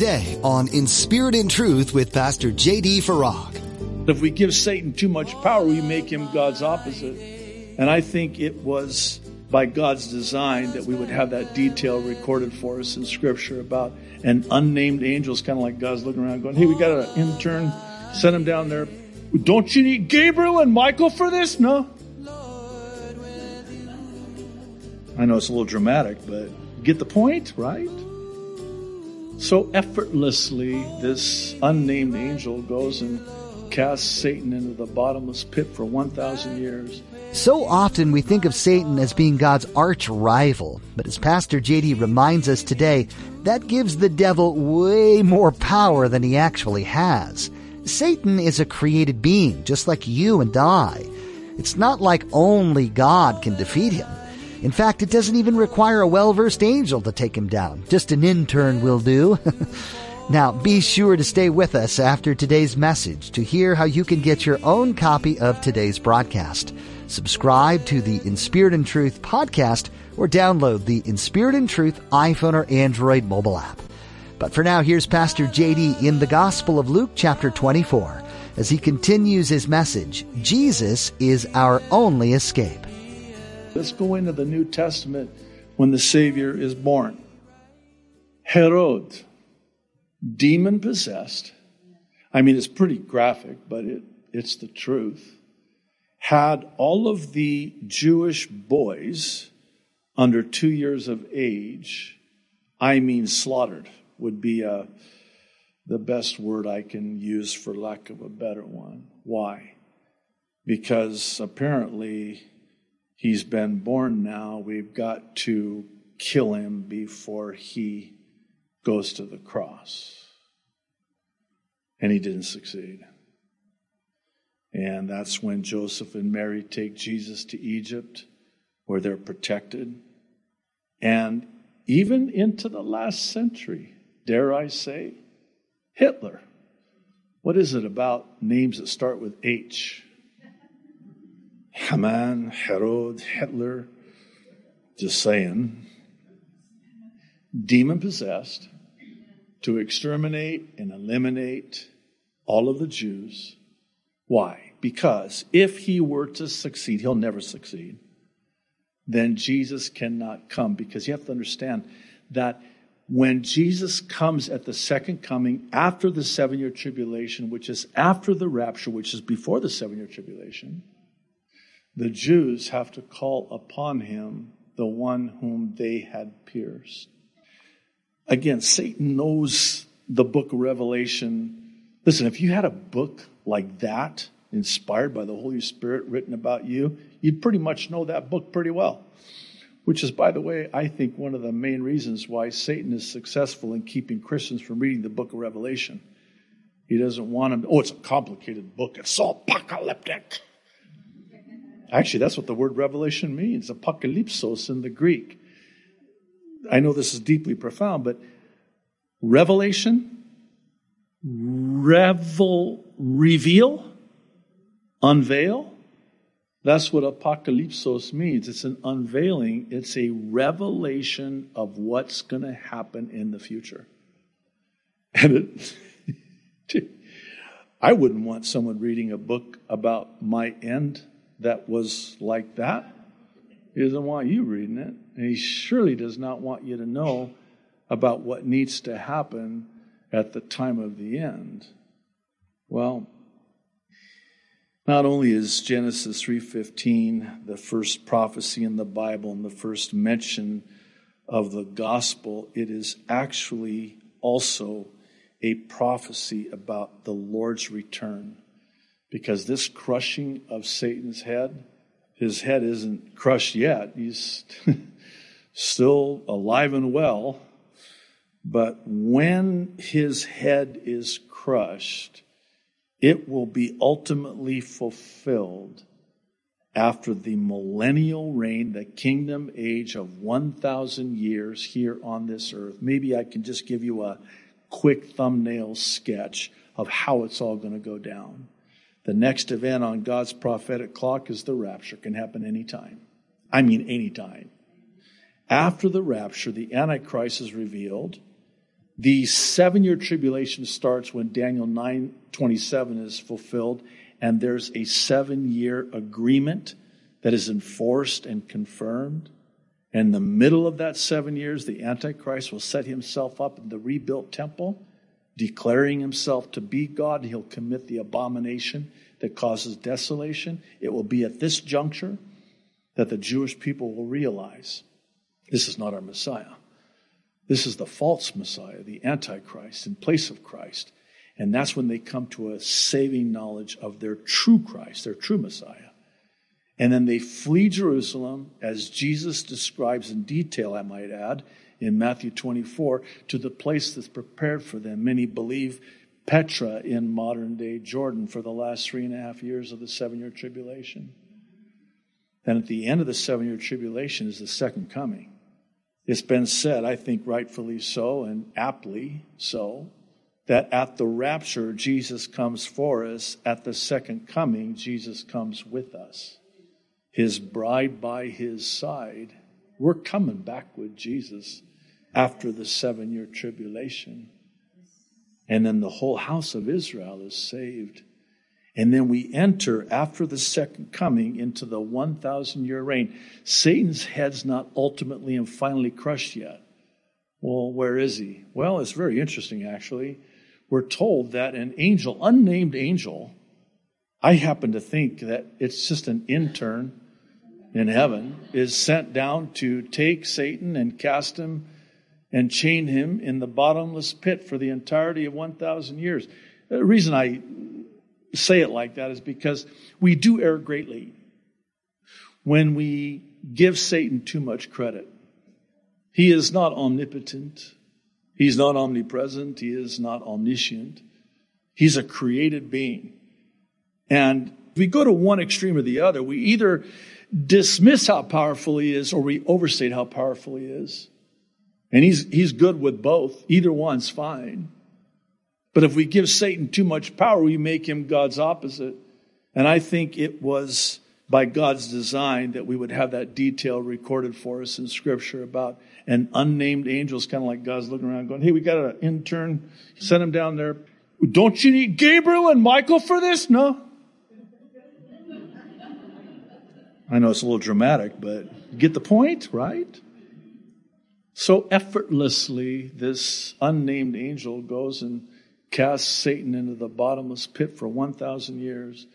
today on In Spirit and Truth with Pastor J.D. Farag. If we give Satan too much power, we make him God's opposite. And I think it was by God's design that we would have that detail recorded for us in Scripture about an unnamed angel. It's kind of like God's looking around going, hey, we got an intern, send him down there. Don't you need Gabriel and Michael for this? No. I know it's a little dramatic, but get the point, right? So effortlessly, this unnamed angel goes and casts Satan into the bottomless pit for 1,000 years. So often we think of Satan as being God's arch rival, but as Pastor JD reminds us today, that gives the devil way more power than he actually has. Satan is a created being, just like you and I. It's not like only God can defeat him. In fact, it doesn't even require a well versed angel to take him down. Just an intern will do. now, be sure to stay with us after today's message to hear how you can get your own copy of today's broadcast. Subscribe to the In Spirit and Truth podcast or download the In Spirit and Truth iPhone or Android mobile app. But for now, here's Pastor JD in the Gospel of Luke chapter 24 as he continues his message Jesus is our only escape. Let's go into the New Testament when the Savior is born. Herod, demon possessed. I mean, it's pretty graphic, but it, it's the truth. Had all of the Jewish boys under two years of age, I mean, slaughtered, would be a, uh, the best word I can use for lack of a better one. Why? Because apparently He's been born now. We've got to kill him before he goes to the cross. And he didn't succeed. And that's when Joseph and Mary take Jesus to Egypt, where they're protected. And even into the last century, dare I say, Hitler. What is it about names that start with H? Haman, Herod, Hitler, just saying, demon possessed to exterminate and eliminate all of the Jews. Why? Because if he were to succeed, he'll never succeed, then Jesus cannot come. Because you have to understand that when Jesus comes at the second coming after the seven year tribulation, which is after the rapture, which is before the seven year tribulation, the Jews have to call upon him the one whom they had pierced. Again, Satan knows the book of Revelation. Listen, if you had a book like that, inspired by the Holy Spirit, written about you, you'd pretty much know that book pretty well. Which is, by the way, I think one of the main reasons why Satan is successful in keeping Christians from reading the book of Revelation. He doesn't want them, oh, it's a complicated book, it's so apocalyptic. Actually, that's what the word revelation means, apocalypsos in the Greek. I know this is deeply profound, but revelation, revel, reveal, unveil. That's what apocalypsos means. It's an unveiling, it's a revelation of what's going to happen in the future. And it, I wouldn't want someone reading a book about my end that was like that. He doesn't want you reading it. And he surely does not want you to know about what needs to happen at the time of the end. Well, not only is Genesis 3:15 the first prophecy in the Bible and the first mention of the gospel, it is actually also a prophecy about the Lord's return because this crushing of Satan's head, his head isn't crushed yet. He's still alive and well. But when his head is crushed, it will be ultimately fulfilled after the millennial reign, the kingdom age of 1,000 years here on this earth. Maybe I can just give you a quick thumbnail sketch of how it's all going to go down. The next event on God's prophetic clock is the rapture. Can happen anytime. I mean, anytime. After the rapture, the Antichrist is revealed. The seven year tribulation starts when Daniel 9 27 is fulfilled, and there's a seven year agreement that is enforced and confirmed. In the middle of that seven years, the Antichrist will set himself up in the rebuilt temple, declaring himself to be God. He'll commit the abomination that causes desolation. It will be at this juncture that the Jewish people will realize this is not our Messiah. This is the false Messiah, the Antichrist, in place of Christ. And that's when they come to a saving knowledge of their true Christ, their true Messiah. And then they flee Jerusalem, as Jesus describes in detail, I might add, in Matthew 24, to the place that's prepared for them. Many believe Petra in modern day Jordan for the last three and a half years of the seven year tribulation. Then at the end of the seven year tribulation is the second coming. It's been said, I think rightfully so and aptly so, that at the rapture, Jesus comes for us. At the second coming, Jesus comes with us his bride by his side. We're coming back with Jesus after the seven year tribulation. And then the whole house of Israel is saved. And then we enter after the second coming into the 1,000 year reign. Satan's head's not ultimately and finally crushed yet. Well, where is he? Well, it's very interesting, actually. We're told that an angel, unnamed angel, I happen to think that it's just an intern in heaven, is sent down to take Satan and cast him and chain him in the bottomless pit for the entirety of 1,000 years. The reason I say it like that is because we do err greatly when we give Satan too much credit. He is not omnipotent. He's not omnipresent. He is not omniscient. He's a created being. And we go to one extreme or the other, we either dismiss how powerful he is or we overstate how powerful he is. And he's, he's good with both. Either one's fine. But if we give Satan too much power, we make him God's opposite. And I think it was by God's design that we would have that detail recorded for us in Scripture about an unnamed angel. It's kind of like God's looking around going, hey, we got an intern, send him down there. Don't you need Gabriel and Michael for this? No. I know it's a little dramatic, but get the point, right? So effortlessly, this unnamed angel goes and casts Satan into the bottomless pit for 1,000 years.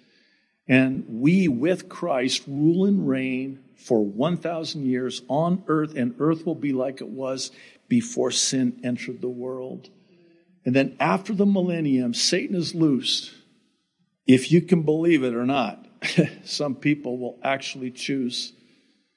And we, with Christ, rule and reign for 1,000 years on earth, and earth will be like it was before sin entered the world. And then after the millennium, Satan is loosed, if you can believe it or not. some people will actually choose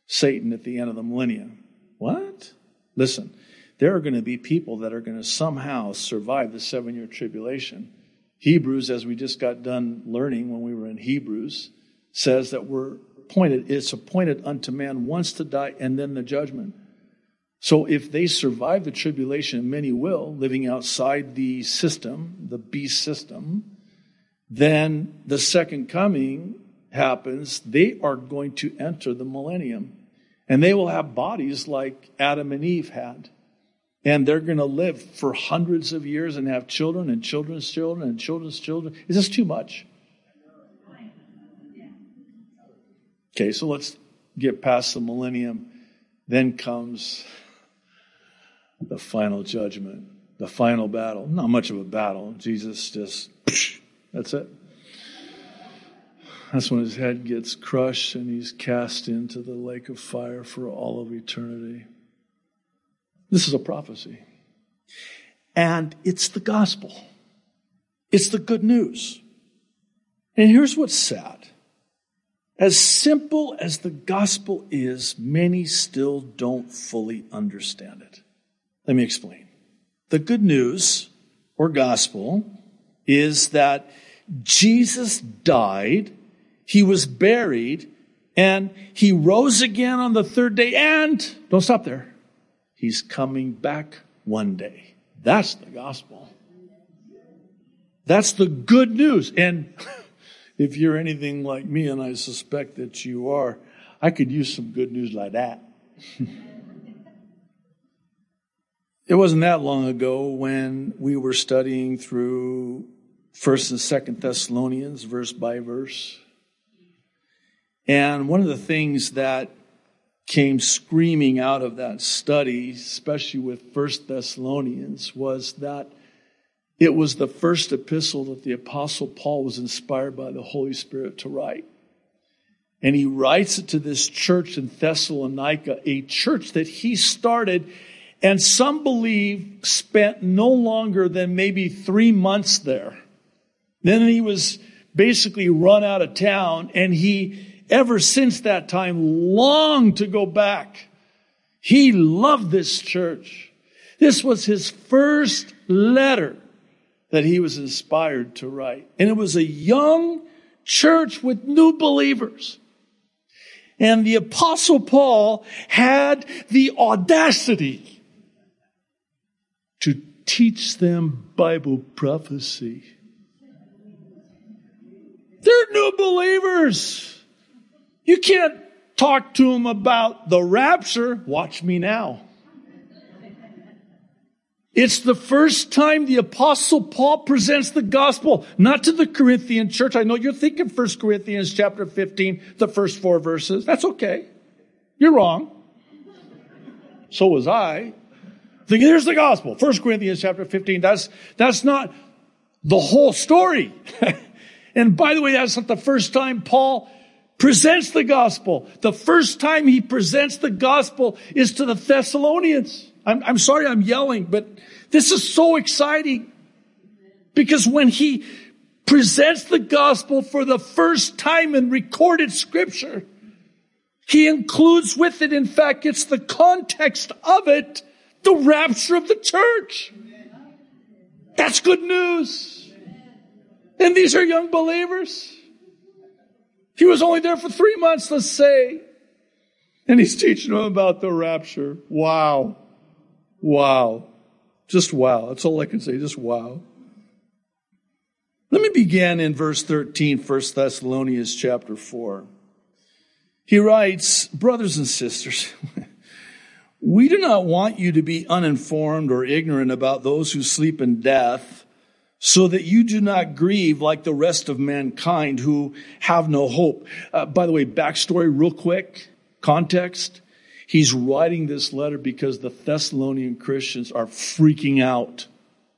Satan at the end of the millennium. What? Listen, there are going to be people that are going to somehow survive the seven year tribulation. Hebrews, as we just got done learning when we were in Hebrews, says that we're appointed, it's appointed unto man once to die and then the judgment. So if they survive the tribulation, many will, living outside the system, the beast system, then the second coming happens, they are going to enter the millennium. And they will have bodies like Adam and Eve had. And they're going to live for hundreds of years and have children and children's children and children's children. Is this too much? Okay, so let's get past the millennium. Then comes the final judgment, the final battle. Not much of a battle. Jesus just, that's it. That's when his head gets crushed and he's cast into the lake of fire for all of eternity. This is a prophecy. And it's the gospel. It's the good news. And here's what's sad. As simple as the gospel is, many still don't fully understand it. Let me explain. The good news or gospel is that Jesus died he was buried, and he rose again on the third day. And don't stop there. He's coming back one day. That's the gospel. That's the good news. And if you're anything like me, and I suspect that you are, I could use some good news like that. It wasn't that long ago when we were studying through 1st and 2nd Thessalonians, verse by verse. And one of the things that came screaming out of that study, especially with 1st Thessalonians, was that it was the first epistle that the Apostle Paul was inspired by the Holy Spirit to write. And he writes it to this church in Thessalonica, a church that he started and some believe spent no longer than maybe three months there. Then he was basically run out of town and he, ever since that time, longed to go back. He loved this church. This was his first letter that he was inspired to write. And it was a young church with new believers. And the apostle Paul had the audacity to teach them Bible prophecy. They're new believers. You can't talk to them about the rapture. Watch me now. It's the first time the apostle Paul presents the gospel, not to the Corinthian church. I know you're thinking 1 Corinthians chapter 15, the first four verses. That's okay. You're wrong. So was I. Here's the gospel. 1 Corinthians chapter 15. That's, that's not the whole story. and by the way, that's not the first time Paul presents the gospel. The first time he presents the gospel is to the Thessalonians. I'm, I'm sorry I'm yelling, but this is so exciting. Because when he presents the gospel for the first time in recorded scripture, he includes with it, in fact, it's the context of it the rapture of the church. That's good news. And these are young believers. He was only there for three months, let's say. And he's teaching them about the rapture. Wow. Wow. Just wow. That's all I can say. Just wow. Let me begin in verse 13, 1 Thessalonians chapter 4. He writes, Brothers and sisters, We do not want you to be uninformed or ignorant about those who sleep in death, so that you do not grieve like the rest of mankind who have no hope. Uh, by the way, backstory real quick, context. He's writing this letter because the Thessalonian Christians are freaking out.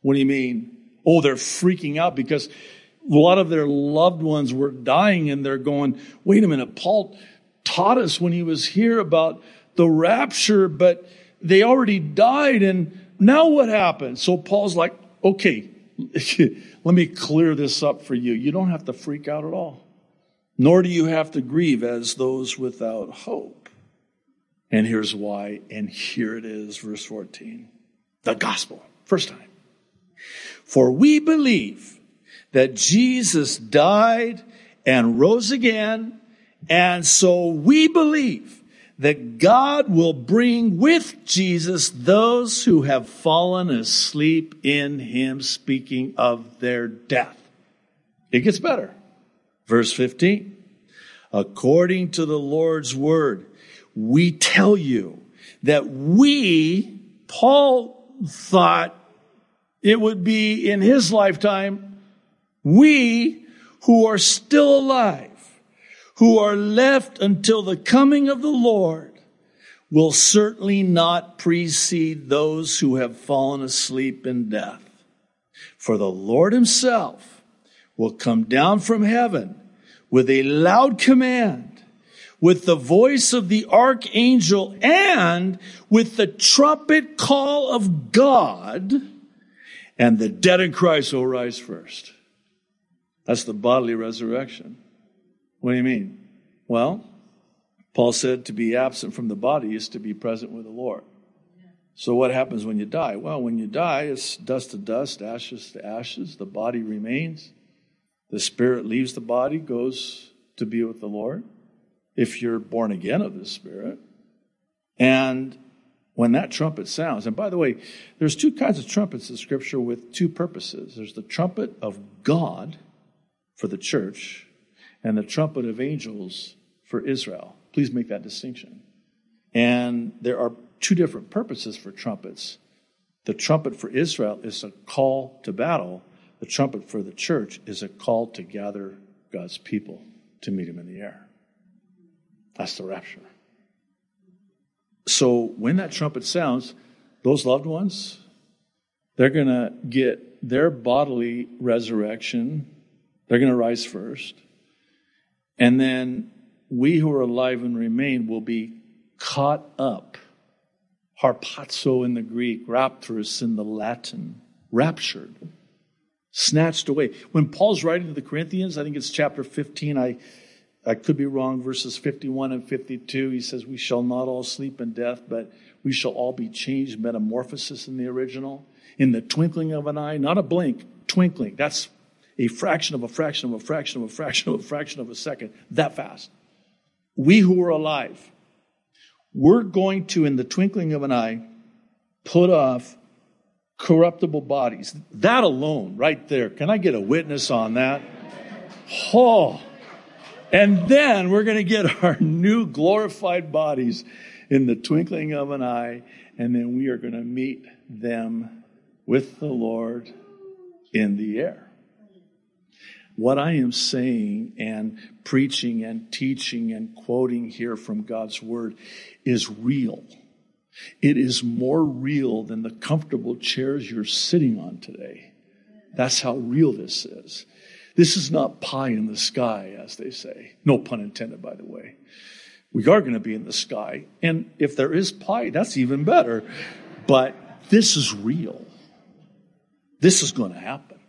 What do you mean? Oh, they're freaking out because a lot of their loved ones were dying and they're going, wait a minute, Paul taught us when he was here about the rapture, but they already died. And now what happened? So Paul's like, okay, let me clear this up for you. You don't have to freak out at all, nor do you have to grieve as those without hope. And here's why. And here it is, verse 14. The gospel. First time. For we believe that Jesus died and rose again. And so we believe that God will bring with Jesus those who have fallen asleep in him, speaking of their death. It gets better. Verse 15. According to the Lord's word, we tell you that we, Paul thought it would be in his lifetime, we who are still alive, who are left until the coming of the Lord will certainly not precede those who have fallen asleep in death. For the Lord himself will come down from heaven with a loud command, with the voice of the archangel, and with the trumpet call of God, and the dead in Christ will rise first. That's the bodily resurrection. What do you mean? Well, Paul said to be absent from the body is to be present with the Lord. So, what happens when you die? Well, when you die, it's dust to dust, ashes to ashes. The body remains. The spirit leaves the body, goes to be with the Lord, if you're born again of the Spirit. And when that trumpet sounds, and by the way, there's two kinds of trumpets in Scripture with two purposes there's the trumpet of God for the church, and the trumpet of angels for Israel. Please make that distinction. And there are two different purposes for trumpets. The trumpet for Israel is a call to battle. The trumpet for the church is a call to gather God's people to meet him in the air. That's the rapture. So when that trumpet sounds, those loved ones, they're going to get their bodily resurrection. They're going to rise first. And then we who are alive and remain will be caught up. Harpazo in the Greek, rapturus in the Latin, raptured, snatched away. When Paul's writing to the Corinthians, I think it's chapter 15, I, I could be wrong, verses 51 and 52, he says, We shall not all sleep in death, but we shall all be changed, metamorphosis in the original, in the twinkling of an eye, not a blink, twinkling. That's a fraction of a fraction of a fraction of a fraction of a fraction of a second, that fast. We who are alive, we're going to, in the twinkling of an eye, put off corruptible bodies. That alone, right there. Can I get a witness on that? Oh. And then we're going to get our new glorified bodies in the twinkling of an eye, and then we are going to meet them with the Lord in the air what I am saying and preaching and teaching and quoting here from God's Word is real. It is more real than the comfortable chairs you're sitting on today. That's how real this is. This is not pie in the sky, as they say. No pun intended, by the way. We are going to be in the sky. And if there is pie, that's even better. But this is real. This is going to happen.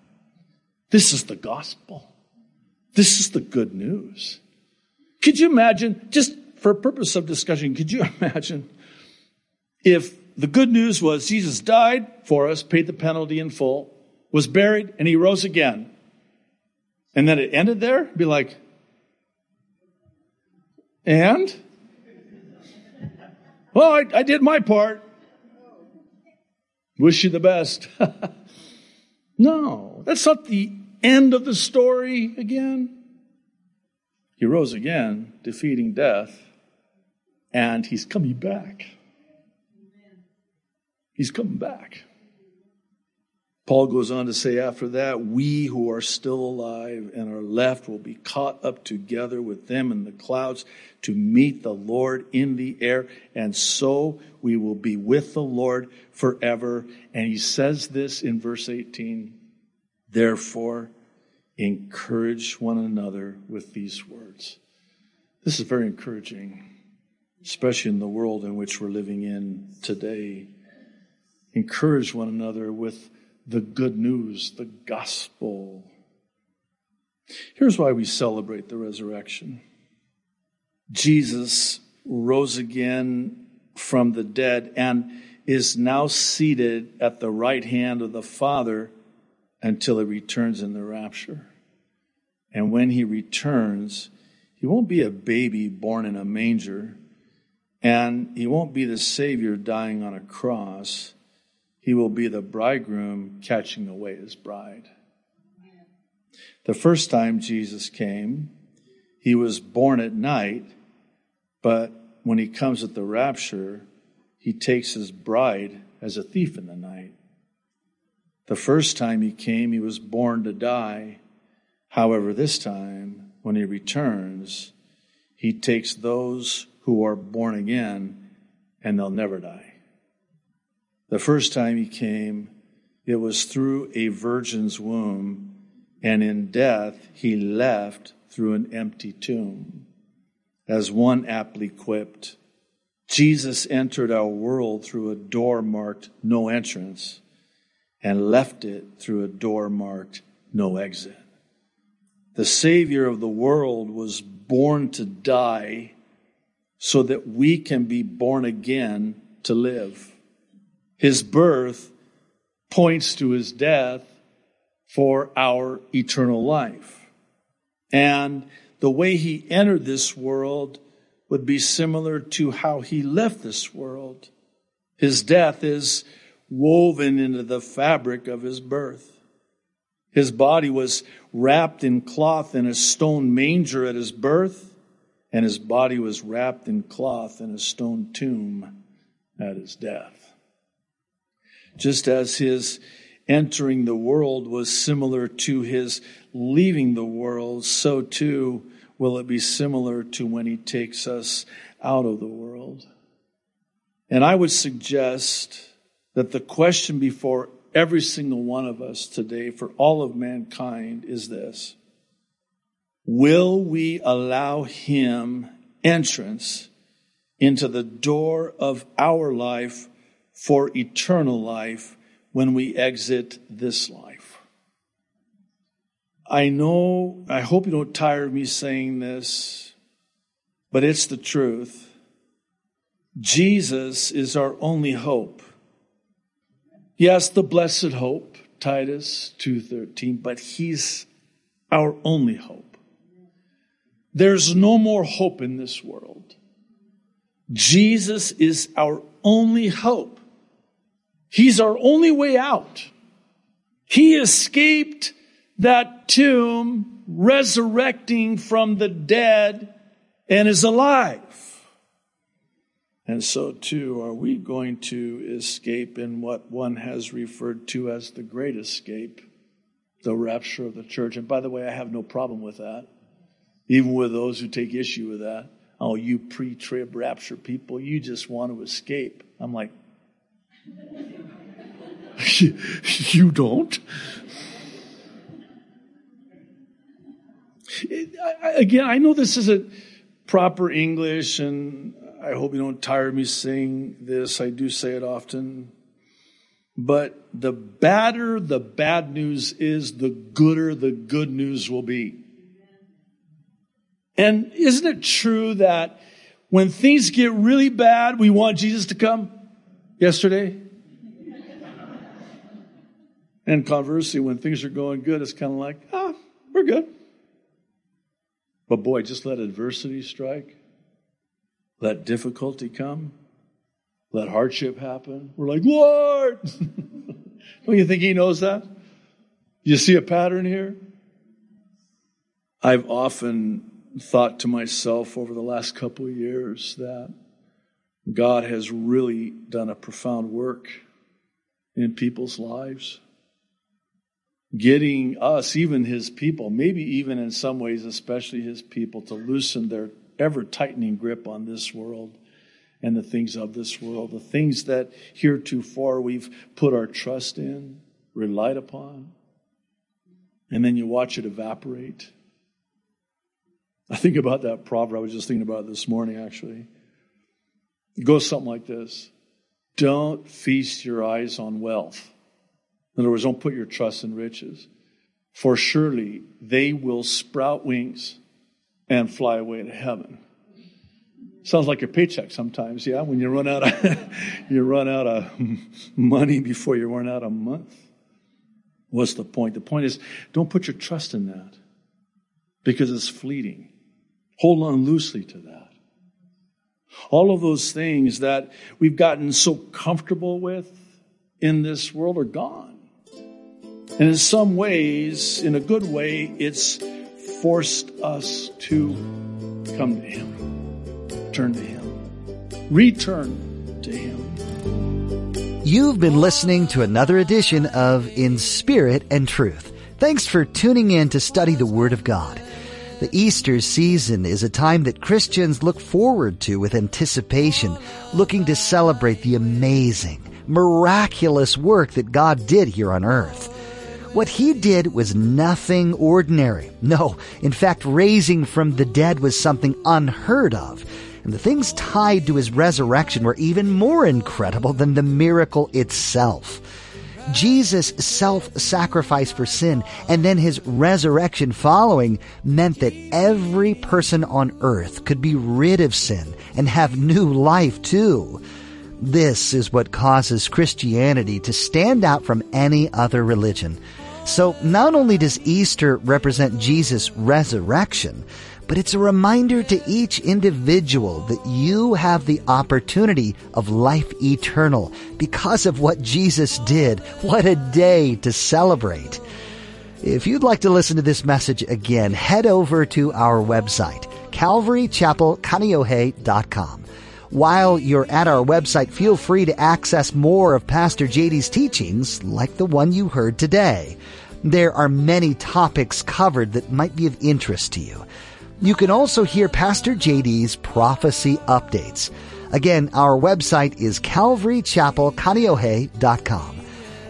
This is the gospel. This is the good news. Could you imagine, just for purpose of discussion, could you imagine if the good news was Jesus died for us, paid the penalty in full, was buried, and he rose again, and then it ended there? Be like, and? Well, I, I did my part. Wish you the best. no, that's not the end of the story again. He rose again, defeating death, and he's coming back. He's coming back. Paul goes on to say after that, we who are still alive and are left will be caught up together with them in the clouds to meet the Lord in the air, and so we will be with the Lord forever. And he says this in verse 18 Therefore, encourage one another with these words. This is very encouraging, especially in the world in which we're living in today. Encourage one another with the good news, the gospel. Here's why we celebrate the resurrection Jesus rose again from the dead and is now seated at the right hand of the Father until he returns in the rapture. And when he returns, he won't be a baby born in a manger, and he won't be the Savior dying on a cross. He will be the bridegroom catching away his bride. The first time Jesus came, he was born at night, but when he comes at the rapture, he takes his bride as a thief in the night. The first time he came, he was born to die. However, this time, when he returns, he takes those who are born again and they'll never die. The first time he came, it was through a virgin's womb, and in death he left through an empty tomb. As one aptly quipped, Jesus entered our world through a door marked no entrance and left it through a door marked no exit. The Savior of the world was born to die so that we can be born again to live. His birth points to his death for our eternal life. And the way he entered this world would be similar to how he left this world. His death is woven into the fabric of his birth. His body was wrapped in cloth in a stone manger at his birth, and his body was wrapped in cloth in a stone tomb at his death. Just as his entering the world was similar to his leaving the world, so too will it be similar to when he takes us out of the world. And I would suggest that the question before every single one of us today for all of mankind is this Will we allow him entrance into the door of our life for eternal life when we exit this life? I know, I hope you don't tire of me saying this, but it's the truth. Jesus is our only hope. Yes, the blessed hope, Titus 2:13, but he's our only hope. There's no more hope in this world. Jesus is our only hope. He's our only way out. He escaped that tomb, resurrecting from the dead, and is alive. And so, too, are we going to escape in what one has referred to as the great escape, the rapture of the church? And by the way, I have no problem with that, even with those who take issue with that. Oh, you pre trib rapture people, you just want to escape. I'm like, you don't. Again, I know this isn't proper English, and I hope you don't tire me saying this. I do say it often. But the badder the bad news is, the gooder the good news will be. And isn't it true that when things get really bad, we want Jesus to come? Yesterday? and conversely, when things are going good, it's kind of like, ah, we're good. But boy, just let adversity strike let difficulty come, let hardship happen. We're like, Lord! Don't you think He knows that? You see a pattern here? I've often thought to myself over the last couple of years that God has really done a profound work in people's lives. Getting us, even his people, maybe even in some ways, especially his people, to loosen their ever tightening grip on this world and the things of this world, the things that heretofore we've put our trust in, relied upon, and then you watch it evaporate. I think about that proverb. I was just thinking about it this morning, actually. It goes something like this Don't feast your eyes on wealth. In other words, don't put your trust in riches, for surely they will sprout wings and fly away to heaven. Sounds like your paycheck sometimes, yeah. When you run out of you run out of money before you run out of month. What's the point? The point is, don't put your trust in that because it's fleeting. Hold on loosely to that. All of those things that we've gotten so comfortable with in this world are gone. And in some ways, in a good way, it's forced us to come to Him, turn to Him, return to Him. You've been listening to another edition of In Spirit and Truth. Thanks for tuning in to study the Word of God. The Easter season is a time that Christians look forward to with anticipation, looking to celebrate the amazing, miraculous work that God did here on earth. What he did was nothing ordinary. No, in fact, raising from the dead was something unheard of. And the things tied to his resurrection were even more incredible than the miracle itself. Jesus' self-sacrifice for sin and then his resurrection following meant that every person on earth could be rid of sin and have new life too. This is what causes Christianity to stand out from any other religion. So not only does Easter represent Jesus' resurrection, but it's a reminder to each individual that you have the opportunity of life eternal because of what Jesus did. What a day to celebrate. If you'd like to listen to this message again, head over to our website, calvarychapelkaneohe.com. While you're at our website, feel free to access more of Pastor JD's teachings, like the one you heard today. There are many topics covered that might be of interest to you. You can also hear Pastor JD's prophecy updates. Again, our website is calvarychapelkaneohe.com.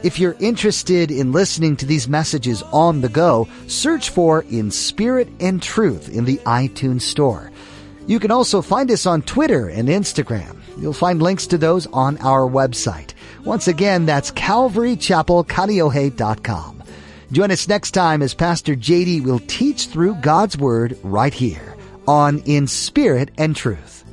If you're interested in listening to these messages on the go, search for In Spirit and Truth in the iTunes Store. You can also find us on Twitter and Instagram. You'll find links to those on our website. Once again, that's calvarychapelkaneohe.com. Join us next time as Pastor JD will teach through God's Word right here on In Spirit and Truth.